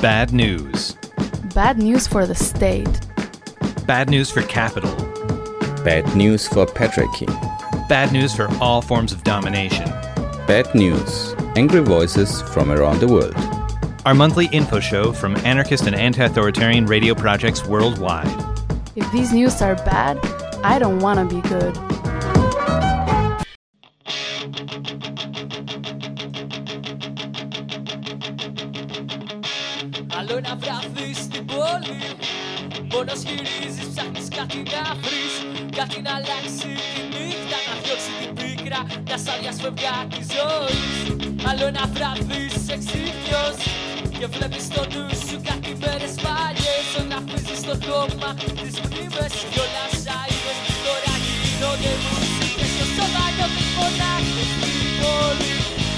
Bad news. Bad news for the state. Bad news for capital. Bad news for patriarchy. Bad news for all forms of domination. Bad news. Angry voices from around the world. Our monthly info show from anarchist and anti authoritarian radio projects worldwide. If these news are bad, I don't want to be good. Αλλάξει τη νύχτα Να διώξει την πίκρα Να σ' φευγά τη ζωή Άλλο να βραθείς εξήφιος Και βλέπεις στο νου σου κάτι μέρες παλιές Όλα αφήσεις στο κόμμα τις μνήμες Κι όλα σαν είδες τώρα γίνονται μουσικές Στο σώμα νιώθεις μονάχος στην πόλη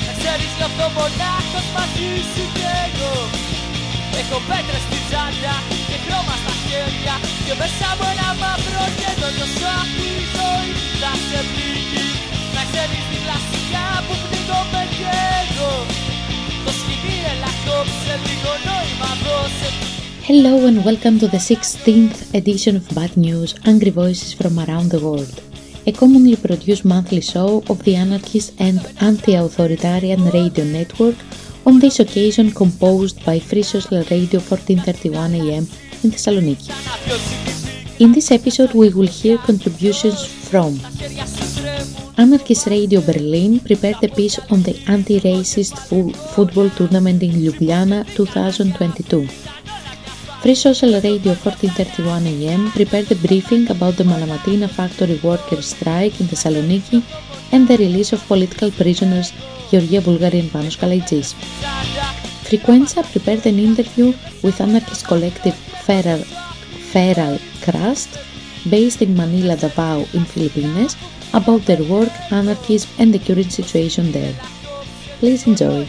Να ξέρεις νιώθω μονάχος μαζί σου κι εγώ Έχω πέτρες στην τσάντα και χρώμα στα χέρια Και μέσα από ένα μαύρο γέντο νιώσω αυτή η ζωή θα σε πληγεί Να ξέρεις την κλασικά που πνίγομαι κι εγώ Το σκηνή έλα κόψε λίγο νόημα δώσε Hello and welcome to the 16th edition of Bad News Angry Voices from Around the World, a commonly produced monthly show of the anarchist and anti authoritarian radio network on this occasion composed by Free Social Radio 1431 AM in Thessaloniki. In this episode we will hear contributions from Anarchist Radio Berlin prepared a piece on the anti-racist football tournament in Ljubljana 2022. Free Social Radio 1431 AM prepared a briefing about the Malamatina factory workers strike in Thessaloniki and the release of political prisoners Georgia Bulgarian Panos Kalaitzis. Frequenz-A prepared an interview with anarchist collective Feral, Feral Crust, based in Manila, Davao, in Philippines, about their work, anarchism, and the current situation there. Please enjoy.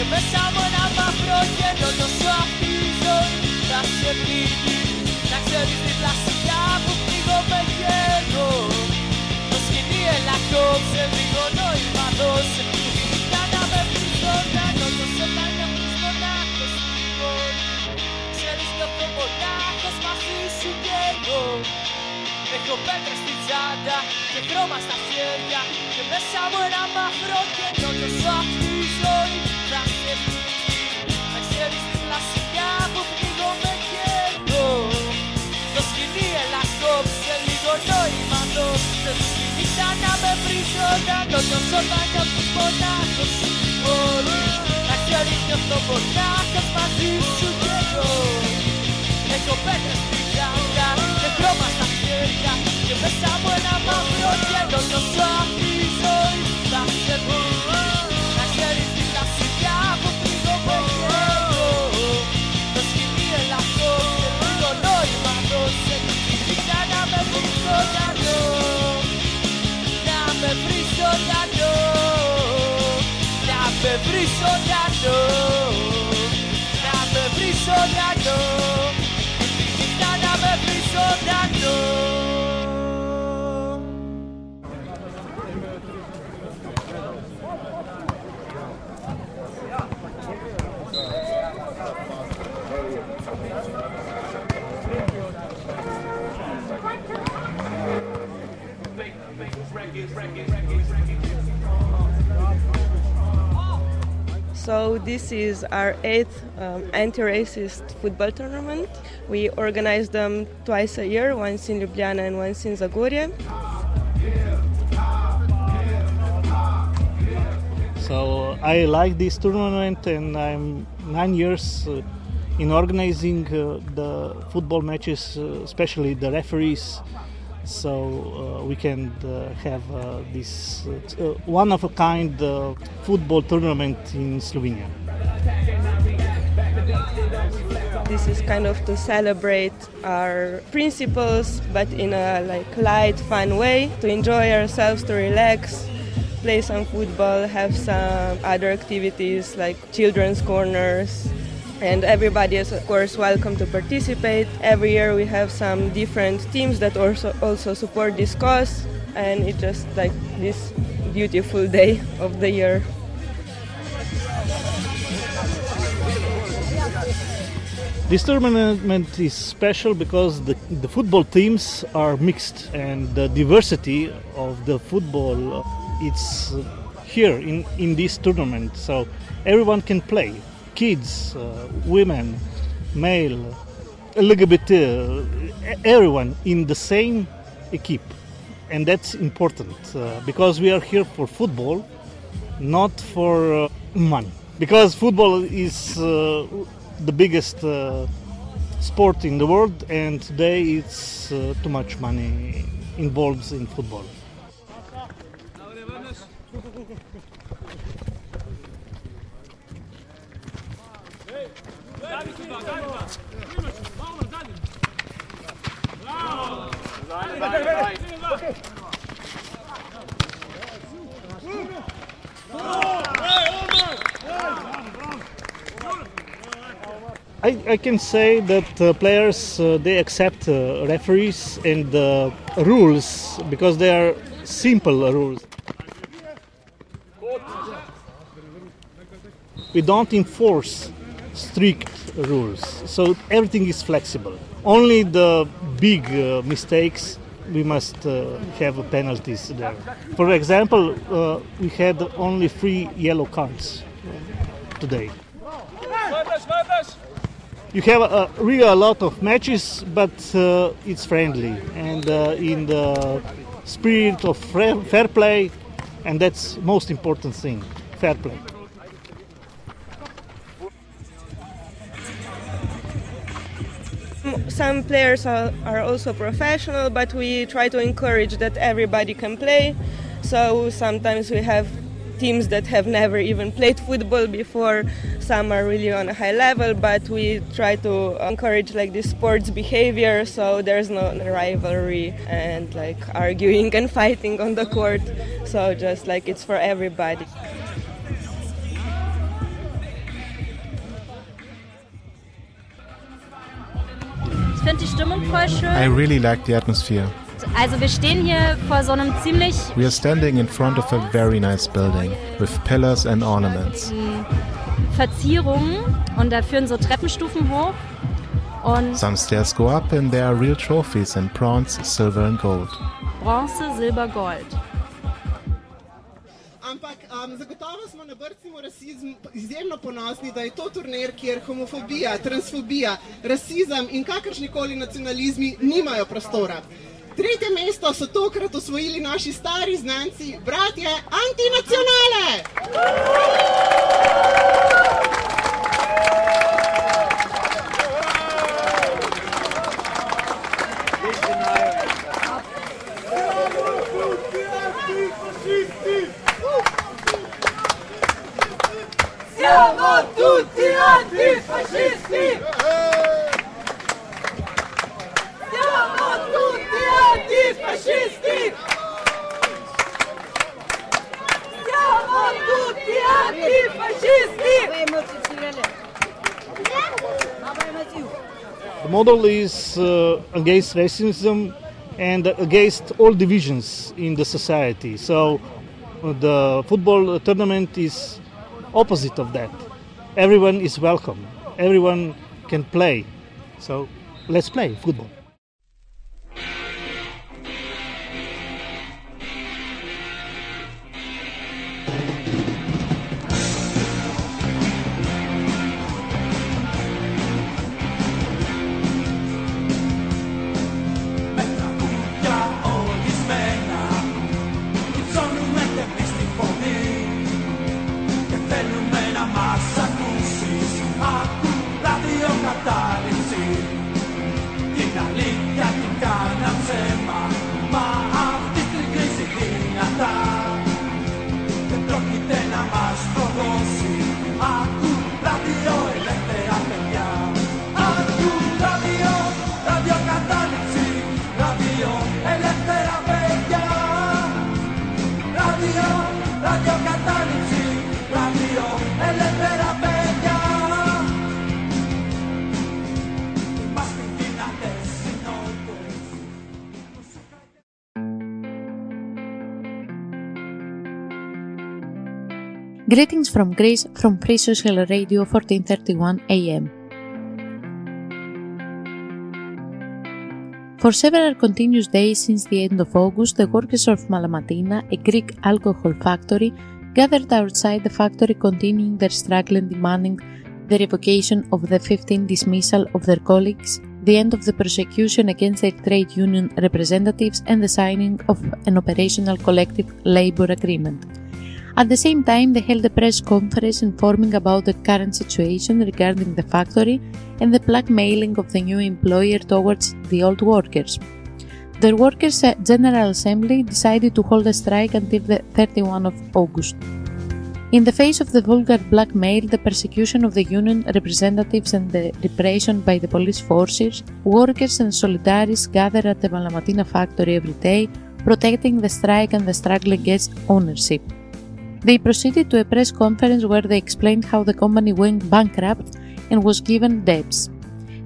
Empezamos το γέλιο το αυτή η ζωή. Θα σε πνίγει Να ξέρεις την πλασιά που πνίγω με γέρο Το σκηνή έλα κόψε λίγο νόημα δώσε. Κοιτά να με πεις ζωντανό το σε πάντα πεις μονάχος λοιπόν Ξέρεις νιώθω μονάχος μαζί σου και εγώ Έχω πέτρα στην τσάντα και χρώμα στα χέρια Και μέσα μου ένα μαύρο κενό. Το σου αυτή η ζωή θα σε πει που πνίγομαι κι εγώ Το σκηνή έλα κόψε λίγο νόημα δώσε Το σκηνή σαν να με βρίζω να το νιώσω να νιώθεις μονάχος στην πόλη Να ξέρεις νιώθω μονάχος μαζί σου κι εγώ. Έχω πέτρες στην τσάντα και χρώμα στα χέρια. Και μέσα από ένα μαύρο γέντο νιώσω αυτή this is our eighth um, anti-racist football tournament. We organize them twice a year, once in Ljubljana and once in Zagorje. So I like this tournament, and I'm nine years uh, in organizing uh, the football matches, uh, especially the referees so uh, we can uh, have uh, this one of a kind football tournament in Slovenia. This is kind of to celebrate our principles, but in a like light, fun way. To enjoy ourselves, to relax, play some football, have some other activities like children's corners, and everybody is of course welcome to participate. Every year we have some different teams that also also support this cause, and it's just like this beautiful day of the year. This tournament is special because the, the football teams are mixed and the diversity of the football it's here in, in this tournament. So everyone can play kids uh, women male lgbt uh, everyone in the same equipe. And that's important uh, because we are here for football not for uh, money. Because football is uh, the biggest uh, sport in the world, and today it's uh, too much money involved in football. I, I can say that uh, players uh, they accept uh, referees and uh, rules because they are simple rules. We don't enforce strict rules, so everything is flexible. Only the big uh, mistakes we must uh, have penalties there. For example, we had only three yellow cards today you have a, really a lot of matches, but uh, it's friendly and uh, in the spirit of fair, play, and that's most important thing, fair play. Some players are also professional, but we try to encourage that everybody can play. So sometimes we have teams that have never even played football before. Some are really on a high level, but we try to encourage like this sports behavior so there's no rivalry and like arguing and fighting on the court. So just like it's for everybody. Ich finde die Stimmung voll schön. I really like the atmosphere. Also wir stehen hier vor so einem ziemlich We are standing in front of a very nice building with pillars and ornaments. Verzierungen und da führen so Treppenstufen hoch und Some stairs go up and there are real trophies in bronze, silver and gold. Bronze, Silber, Gold. Ampak um, zagotovo smo na brcnemu rasizmu izjemno ponosni, da je to turnir, kjer homofobija, transfobija, rasizem in kakršnikoli nacionalizmi nimajo prostora. Tretje mesto so tokrat osvojili naši stari znanci, bratje antinacionale! Siamo tutti antifascisti! Model is uh, against racism and against all divisions in the society. So the football tournament is opposite of that. Everyone is welcome. Everyone can play. So let's play football. Aku Greetings from Greece from Free Social Radio 1431 AM. For several continuous days since the end of August, the workers of Malamatina, a Greek alcohol factory, gathered outside the factory continuing their struggle and demanding the revocation of the 15 dismissal of their colleagues, the end of the prosecution against their trade union representatives, and the signing of an operational collective labor agreement. At the same time, they held a press conference informing about the current situation regarding the factory and the blackmailing of the new employer towards the old workers. The Workers' General Assembly decided to hold a strike until the 31 of August. In the face of the vulgar blackmail, the persecution of the union representatives and the repression by the police forces, workers and solidarists gather at the Malamatina factory every day, protecting the strike and the struggle against ownership. They proceeded to a press conference where they explained how the company went bankrupt and was given debts.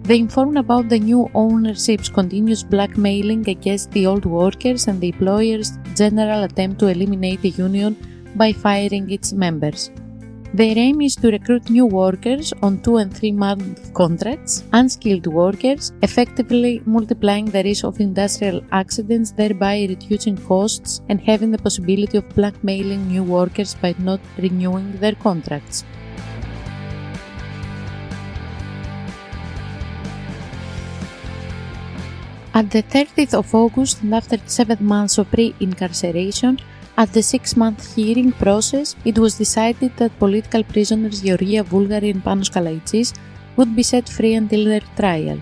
They informed about the new ownership's continuous blackmailing against the old workers and the employer's general attempt to eliminate the union by firing its members. Their aim is to recruit new workers on two and three month contracts, unskilled workers, effectively multiplying the risk of industrial accidents, thereby reducing costs and having the possibility of blackmailing new workers by not renewing their contracts. At the 30th of August and after seven months of pre incarceration, at the six month hearing process, it was decided that political prisoners Georgia Voulgari and Panos Kalaitzis would be set free until their trial.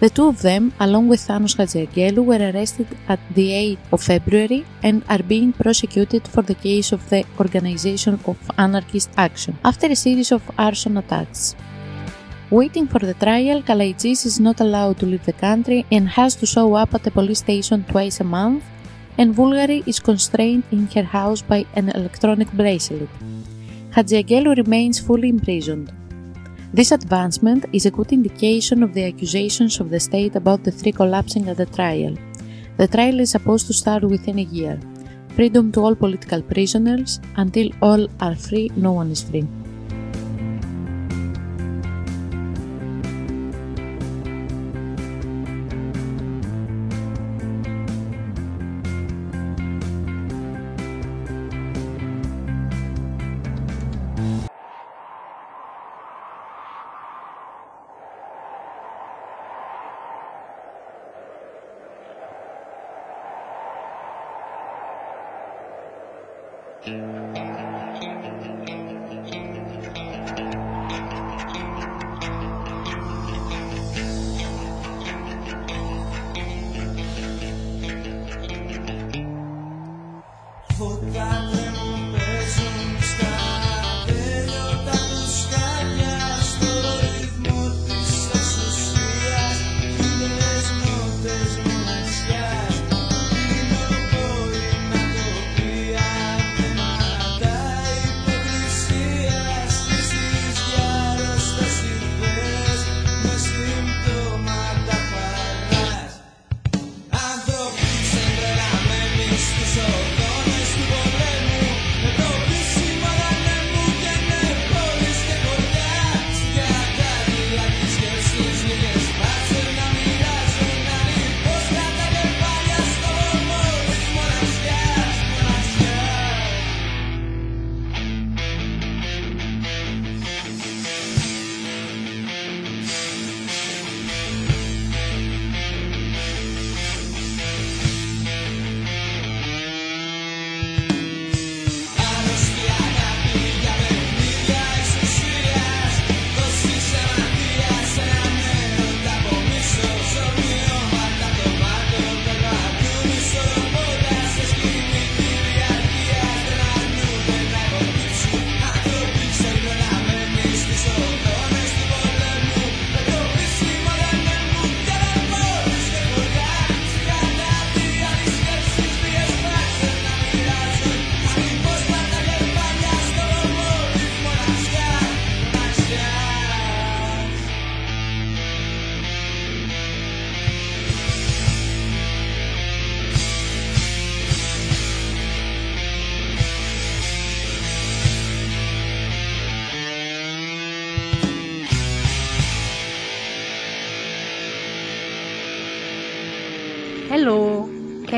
The two of them, along with Thanos Hatziagellou, were arrested at the 8th of February and are being prosecuted for the case of the Organization of Anarchist Action after a series of arson attacks. Waiting for the trial, Kalaitzis is not allowed to leave the country and has to show up at the police station twice a month and Voulgari is constrained in her house by an electronic bracelet. Hatziagellou remains fully imprisoned. This advancement is a good indication of the accusations of the state about the three collapsing at the trial. The trial is supposed to start within a year. Freedom to all political prisoners. Until all are free, no one is free.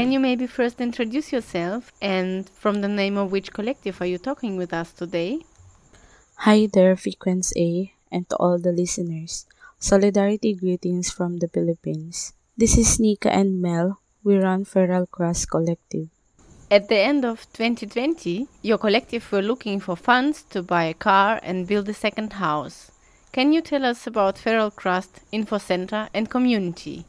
Can you maybe first introduce yourself and from the name of which collective are you talking with us today? Hi there, Frequenz A, and to all the listeners. Solidarity greetings from the Philippines. This is Nika and Mel. We run Feral Crust Collective. At the end of 2020, your collective were looking for funds to buy a car and build a second house. Can you tell us about Feral Crust, Info Center, and community?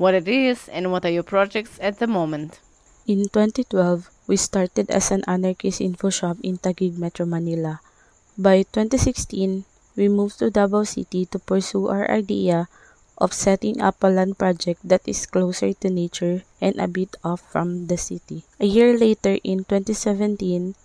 What it is and what are your projects at the moment? In 2012, we started as an anarchist info shop in Taguig, Metro Manila. By 2016, we moved to Davao City to pursue our idea of setting up a land project that is closer to nature and a bit off from the city. A year later, in 2017,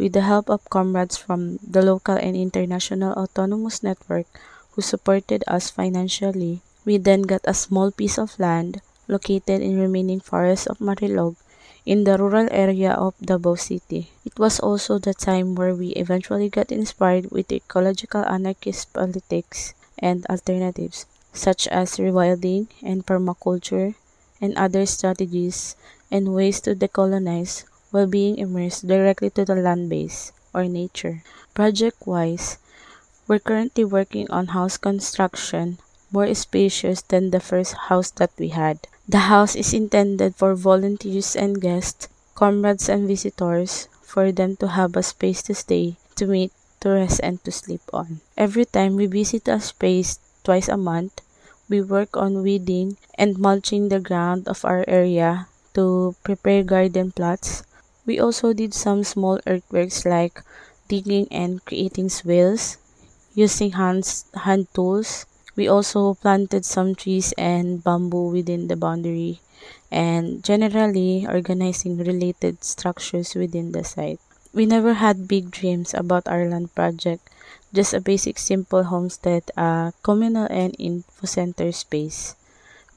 with the help of comrades from the local and international autonomous network who supported us financially, we then got a small piece of land located in remaining forest of Marilog in the rural area of Davao City. It was also the time where we eventually got inspired with ecological anarchist politics and alternatives such as rewilding and permaculture and other strategies and ways to decolonize while being immersed directly to the land base or nature. Project-wise, we're currently working on house construction more spacious than the first house that we had. The house is intended for volunteers and guests, comrades and visitors, for them to have a space to stay, to meet, to rest, and to sleep on. Every time we visit a space twice a month, we work on weeding and mulching the ground of our area to prepare garden plots. We also did some small earthworks like digging and creating swales, using hands, hand tools, we also planted some trees and bamboo within the boundary and generally organizing related structures within the site. We never had big dreams about our land project, just a basic simple homestead, a communal and info center space,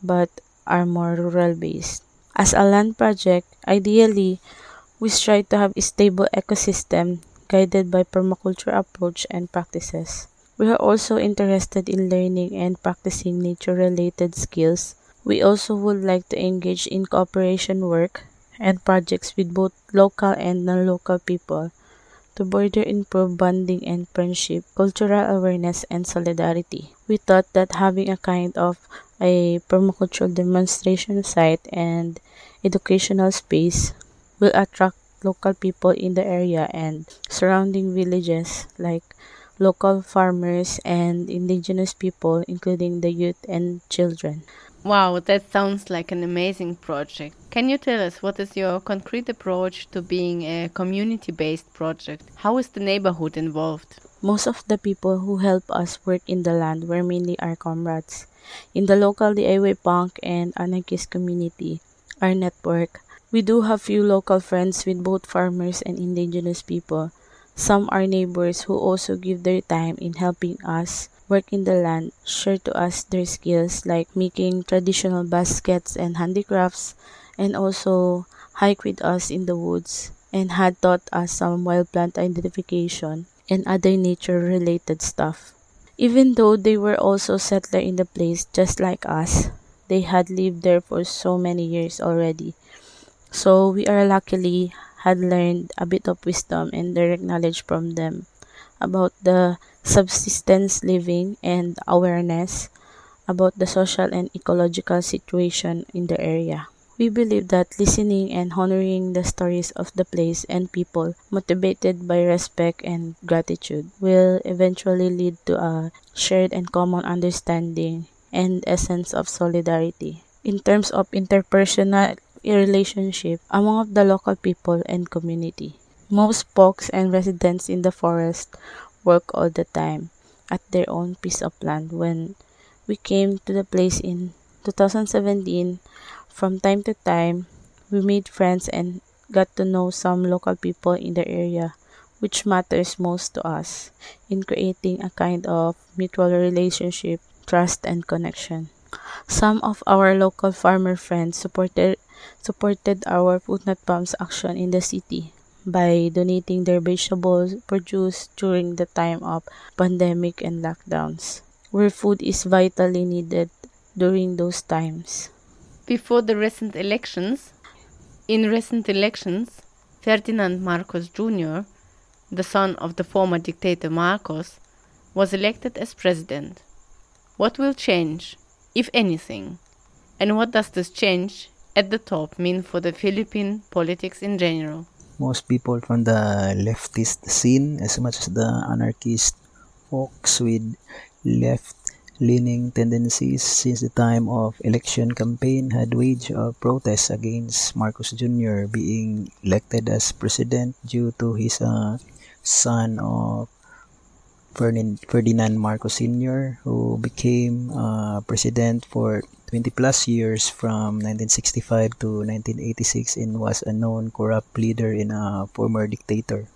but are more rural based. As a land project, ideally, we strive to have a stable ecosystem guided by permaculture approach and practices. We are also interested in learning and practicing nature-related skills. We also would like to engage in cooperation work and projects with both local and non-local people to further improve bonding and friendship, cultural awareness, and solidarity. We thought that having a kind of a permacultural demonstration site and educational space will attract local people in the area and surrounding villages like local farmers and indigenous people, including the youth and children. Wow, that sounds like an amazing project. Can you tell us what is your concrete approach to being a community based project? How is the neighborhood involved? Most of the people who help us work in the land were mainly our comrades. In the local DIY punk and anarchist community, our network, we do have few local friends with both farmers and indigenous people some are neighbors who also give their time in helping us work in the land, share to us their skills like making traditional baskets and handicrafts, and also hike with us in the woods and had taught us some wild plant identification and other nature related stuff. Even though they were also settler in the place just like us, they had lived there for so many years already. So we are luckily had learned a bit of wisdom and direct knowledge from them about the subsistence living and awareness about the social and ecological situation in the area. We believe that listening and honoring the stories of the place and people, motivated by respect and gratitude, will eventually lead to a shared and common understanding and a sense of solidarity. In terms of interpersonal relationship among the local people and community. Most folks and residents in the forest work all the time at their own piece of land. When we came to the place in 2017, from time to time, we made friends and got to know some local people in the area, which matters most to us in creating a kind of mutual relationship, trust, and connection. Some of our local farmer friends supported supported our Not Bombs action in the city by donating their vegetables produced during the time of pandemic and lockdowns, where food is vitally needed during those times. Before the recent elections, in recent elections, Ferdinand Marcos Jr., the son of the former dictator Marcos, was elected as president. What will change, if anything? And what does this change at the top mean for the Philippine politics in general? Most people from the leftist scene, as much as the anarchist folks with left leaning tendencies since the time of election campaign had waged a protest against Marcos Jr. being elected as president due to his uh, son of Ferdinand Marcos Sr., who became uh, president for 20 plus years from 1965 to 1986 and was a known corrupt leader in a former dictator.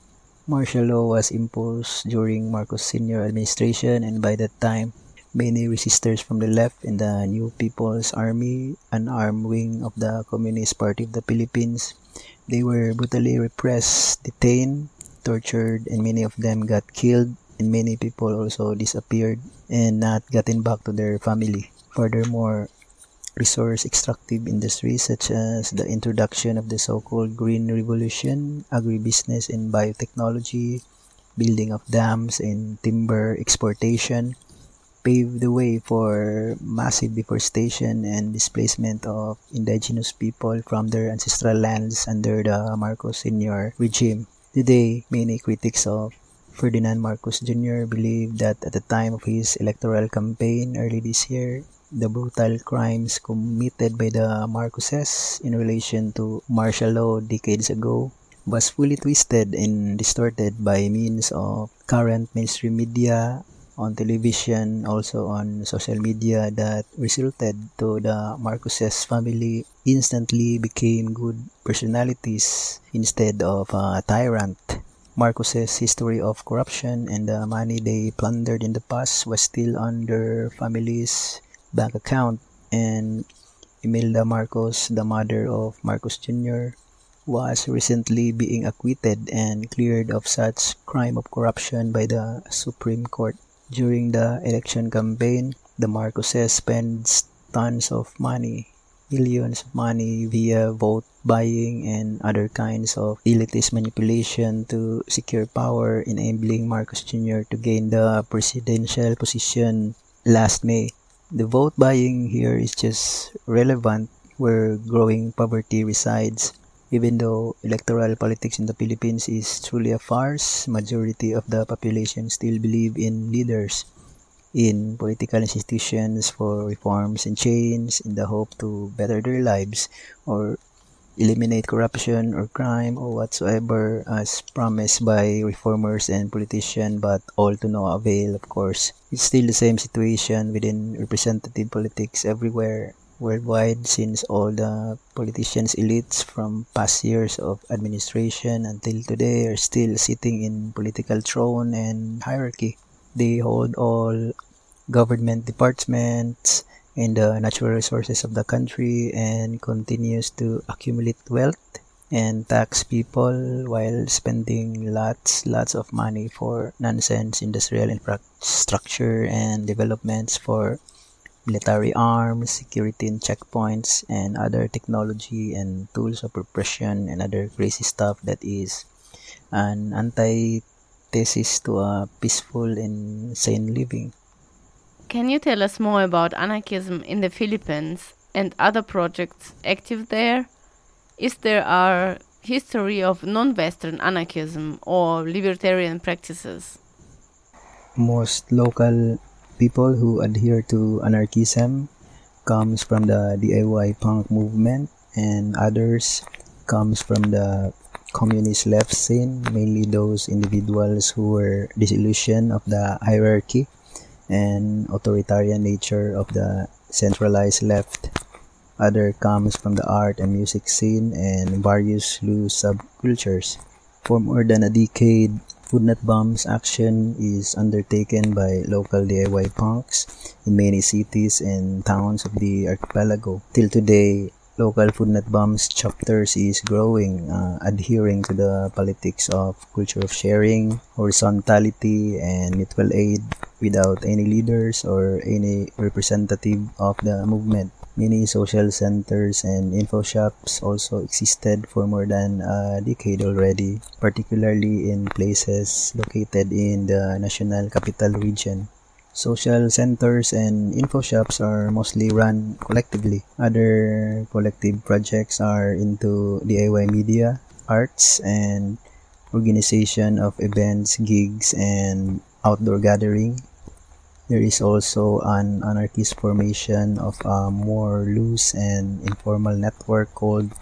Martial law was imposed during Marcos Sr. administration and by that time many resistors from the left in the New People's Army, an armed wing of the Communist Party of the Philippines, they were brutally repressed, detained, tortured, and many of them got killed and many people also disappeared and not gotten back to their family. Furthermore, resource extractive industries such as the introduction of the so-called green revolution, agribusiness and biotechnology, building of dams and timber exportation paved the way for massive deforestation and displacement of indigenous people from their ancestral lands under the Marcos Sr. regime. Today, many critics of Ferdinand Marcos Jr. believed that at the time of his electoral campaign early this year, the brutal crimes committed by the Marcoses in relation to martial law decades ago was fully twisted and distorted by means of current mainstream media on television, also on social media that resulted to the Marcoses family instantly became good personalities instead of a tyrant. Marcos's history of corruption and the money they plundered in the past was still on their family's bank account and Imelda Marcos, the mother of Marcos Jr., was recently being acquitted and cleared of such crime of corruption by the Supreme Court. During the election campaign, the Marcoses spent tons of money millions of money via vote buying and other kinds of elitist manipulation to secure power, enabling Marcos Jr. to gain the presidential position last May. The vote buying here is just relevant where growing poverty resides. Even though electoral politics in the Philippines is truly a farce, majority of the population still believe in leaders in political institutions for reforms and change in the hope to better their lives or eliminate corruption or crime or whatsoever as promised by reformers and politicians but all to no avail of course. It's still the same situation within representative politics everywhere worldwide since all the politicians elites from past years of administration until today are still sitting in political throne and hierarchy they hold all government departments and the natural resources of the country and continues to accumulate wealth and tax people while spending lots lots of money for nonsense industrial infrastructure and developments for military arms security and checkpoints and other technology and tools of repression and other crazy stuff that is an antithesis to a peaceful and sane living. Can you tell us more about anarchism in the Philippines and other projects active there? Is there a history of non-Western anarchism or libertarian practices? Most local people who adhere to anarchism comes from the DIY punk movement and others comes from the communist left scene, mainly those individuals who were disillusioned of the hierarchy and authoritarian nature of the centralized left. Other comes from the art and music scene and various loose subcultures. For more than a decade, Food Not Bombs action is undertaken by local DIY punks in many cities and towns of the archipelago. Till today, local Food Not Bombs chapters is growing, uh, adhering to the politics of culture of sharing, horizontality, and mutual aid without any leaders or any representative of the movement. Many social centers and info shops also existed for more than a decade already, particularly in places located in the National Capital Region. Social centers and info shops are mostly run collectively. Other collective projects are into DIY media, arts, and organization of events, gigs, and outdoor gathering. There is also an anarchist formation of a more loose and informal network called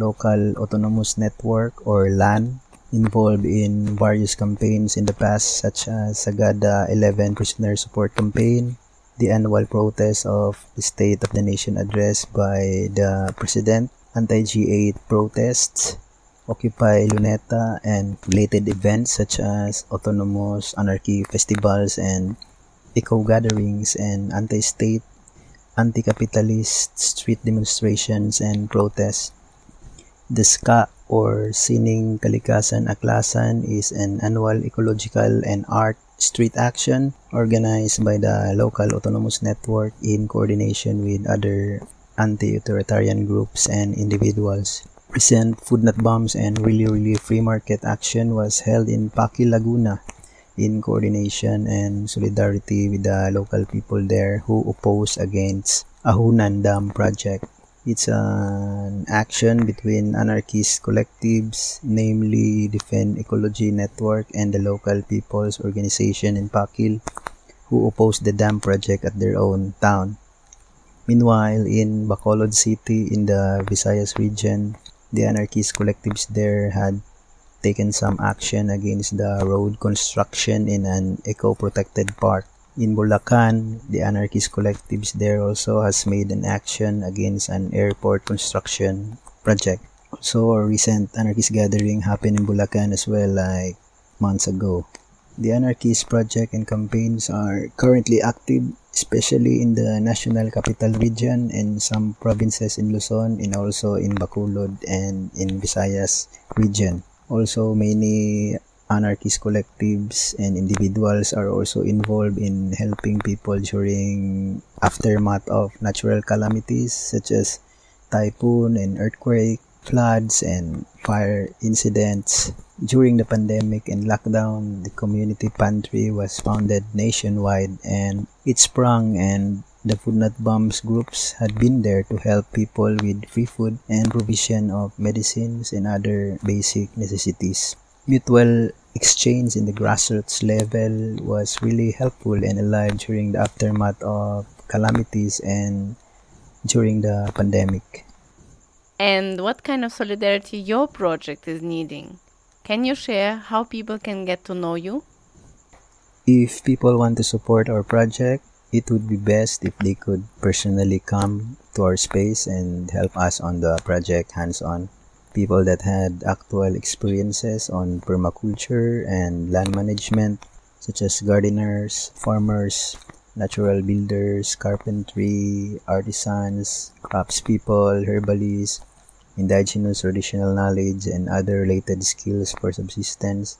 Local Autonomous Network or LAN involved in various campaigns in the past such as Sagada 11 Prisoner Support Campaign, the annual protest of the State of the Nation address by the President, anti-G8 protests, Occupy Luneta, and related events such as autonomous anarchy festivals and eco gatherings and anti-state, anti-capitalist street demonstrations and protests. The SKA or Sining Kalikasan Aklasan is an annual ecological and art street action organized by the local autonomous network in coordination with other anti-authoritarian groups and individuals. Recent Food Foodnet Bombs and Really Really Free Market action was held in Pakil, Laguna in coordination and solidarity with the local people there who oppose against Ahunan Dam project. It's an action between anarchist collectives, namely Defend Ecology Network and the local people's organization in Pakil, who opposed the dam project at their own town. Meanwhile, in Bacolod City in the Visayas region, the anarchist collectives there had taken some action against the road construction in an eco-protected park. In Bulacan, the anarchist collectives there also has made an action against an airport construction project. Also, a recent anarchist gathering happened in Bulacan as well, like months ago. The anarchist project and campaigns are currently active, especially in the National Capital Region and some provinces in Luzon and also in Bacolod and in Visayas region. Also, many anarchist collectives and individuals are also involved in helping people during aftermath of natural calamities such as typhoon and earthquake, floods and fire incidents. During the pandemic and lockdown, the community pantry was founded nationwide and it sprung and the Food Not Bombs groups had been there to help people with free food and provision of medicines and other basic necessities. Mutual exchange in the grassroots level was really helpful and alive during the aftermath of calamities and during the pandemic. And what kind of solidarity your project is needing? Can you share how people can get to know you? If people want to support our project, it would be best if they could personally come to our space and help us on the project hands on. People that had actual experiences on permaculture and land management, such as gardeners, farmers, natural builders, carpentry, artisans, craftspeople, herbalists, indigenous traditional knowledge, and other related skills for subsistence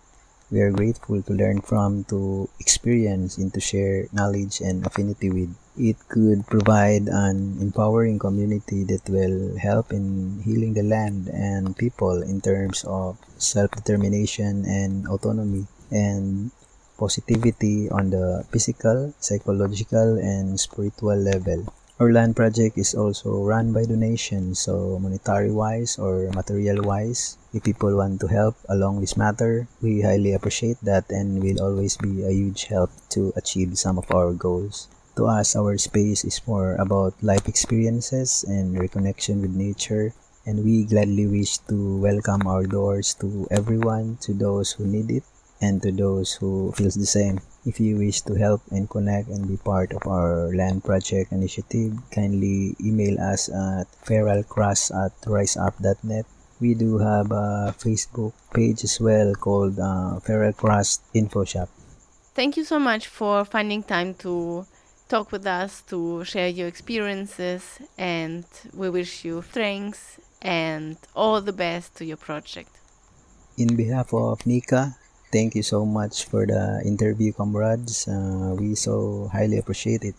we are grateful to learn from, to experience, and to share knowledge and affinity with. It could provide an empowering community that will help in healing the land and people in terms of self-determination and autonomy and positivity on the physical, psychological, and spiritual level. Our land project is also run by donations, so monetary wise or material wise, if people want to help along this matter, we highly appreciate that and will always be a huge help to achieve some of our goals. To us, our space is more about life experiences and reconnection with nature, and we gladly wish to welcome our doors to everyone, to those who need it, and to those who feels the same. If you wish to help and connect and be part of our land project initiative, kindly email us at feralcrust at riseup.net. We do have a Facebook page as well called uh, Feral Crust Info Shop. Thank you so much for finding time to talk with us, to share your experiences, and we wish you strength and all the best to your project. In behalf of Nika, thank you so much for the interview, comrades. Uh, we so highly appreciate it.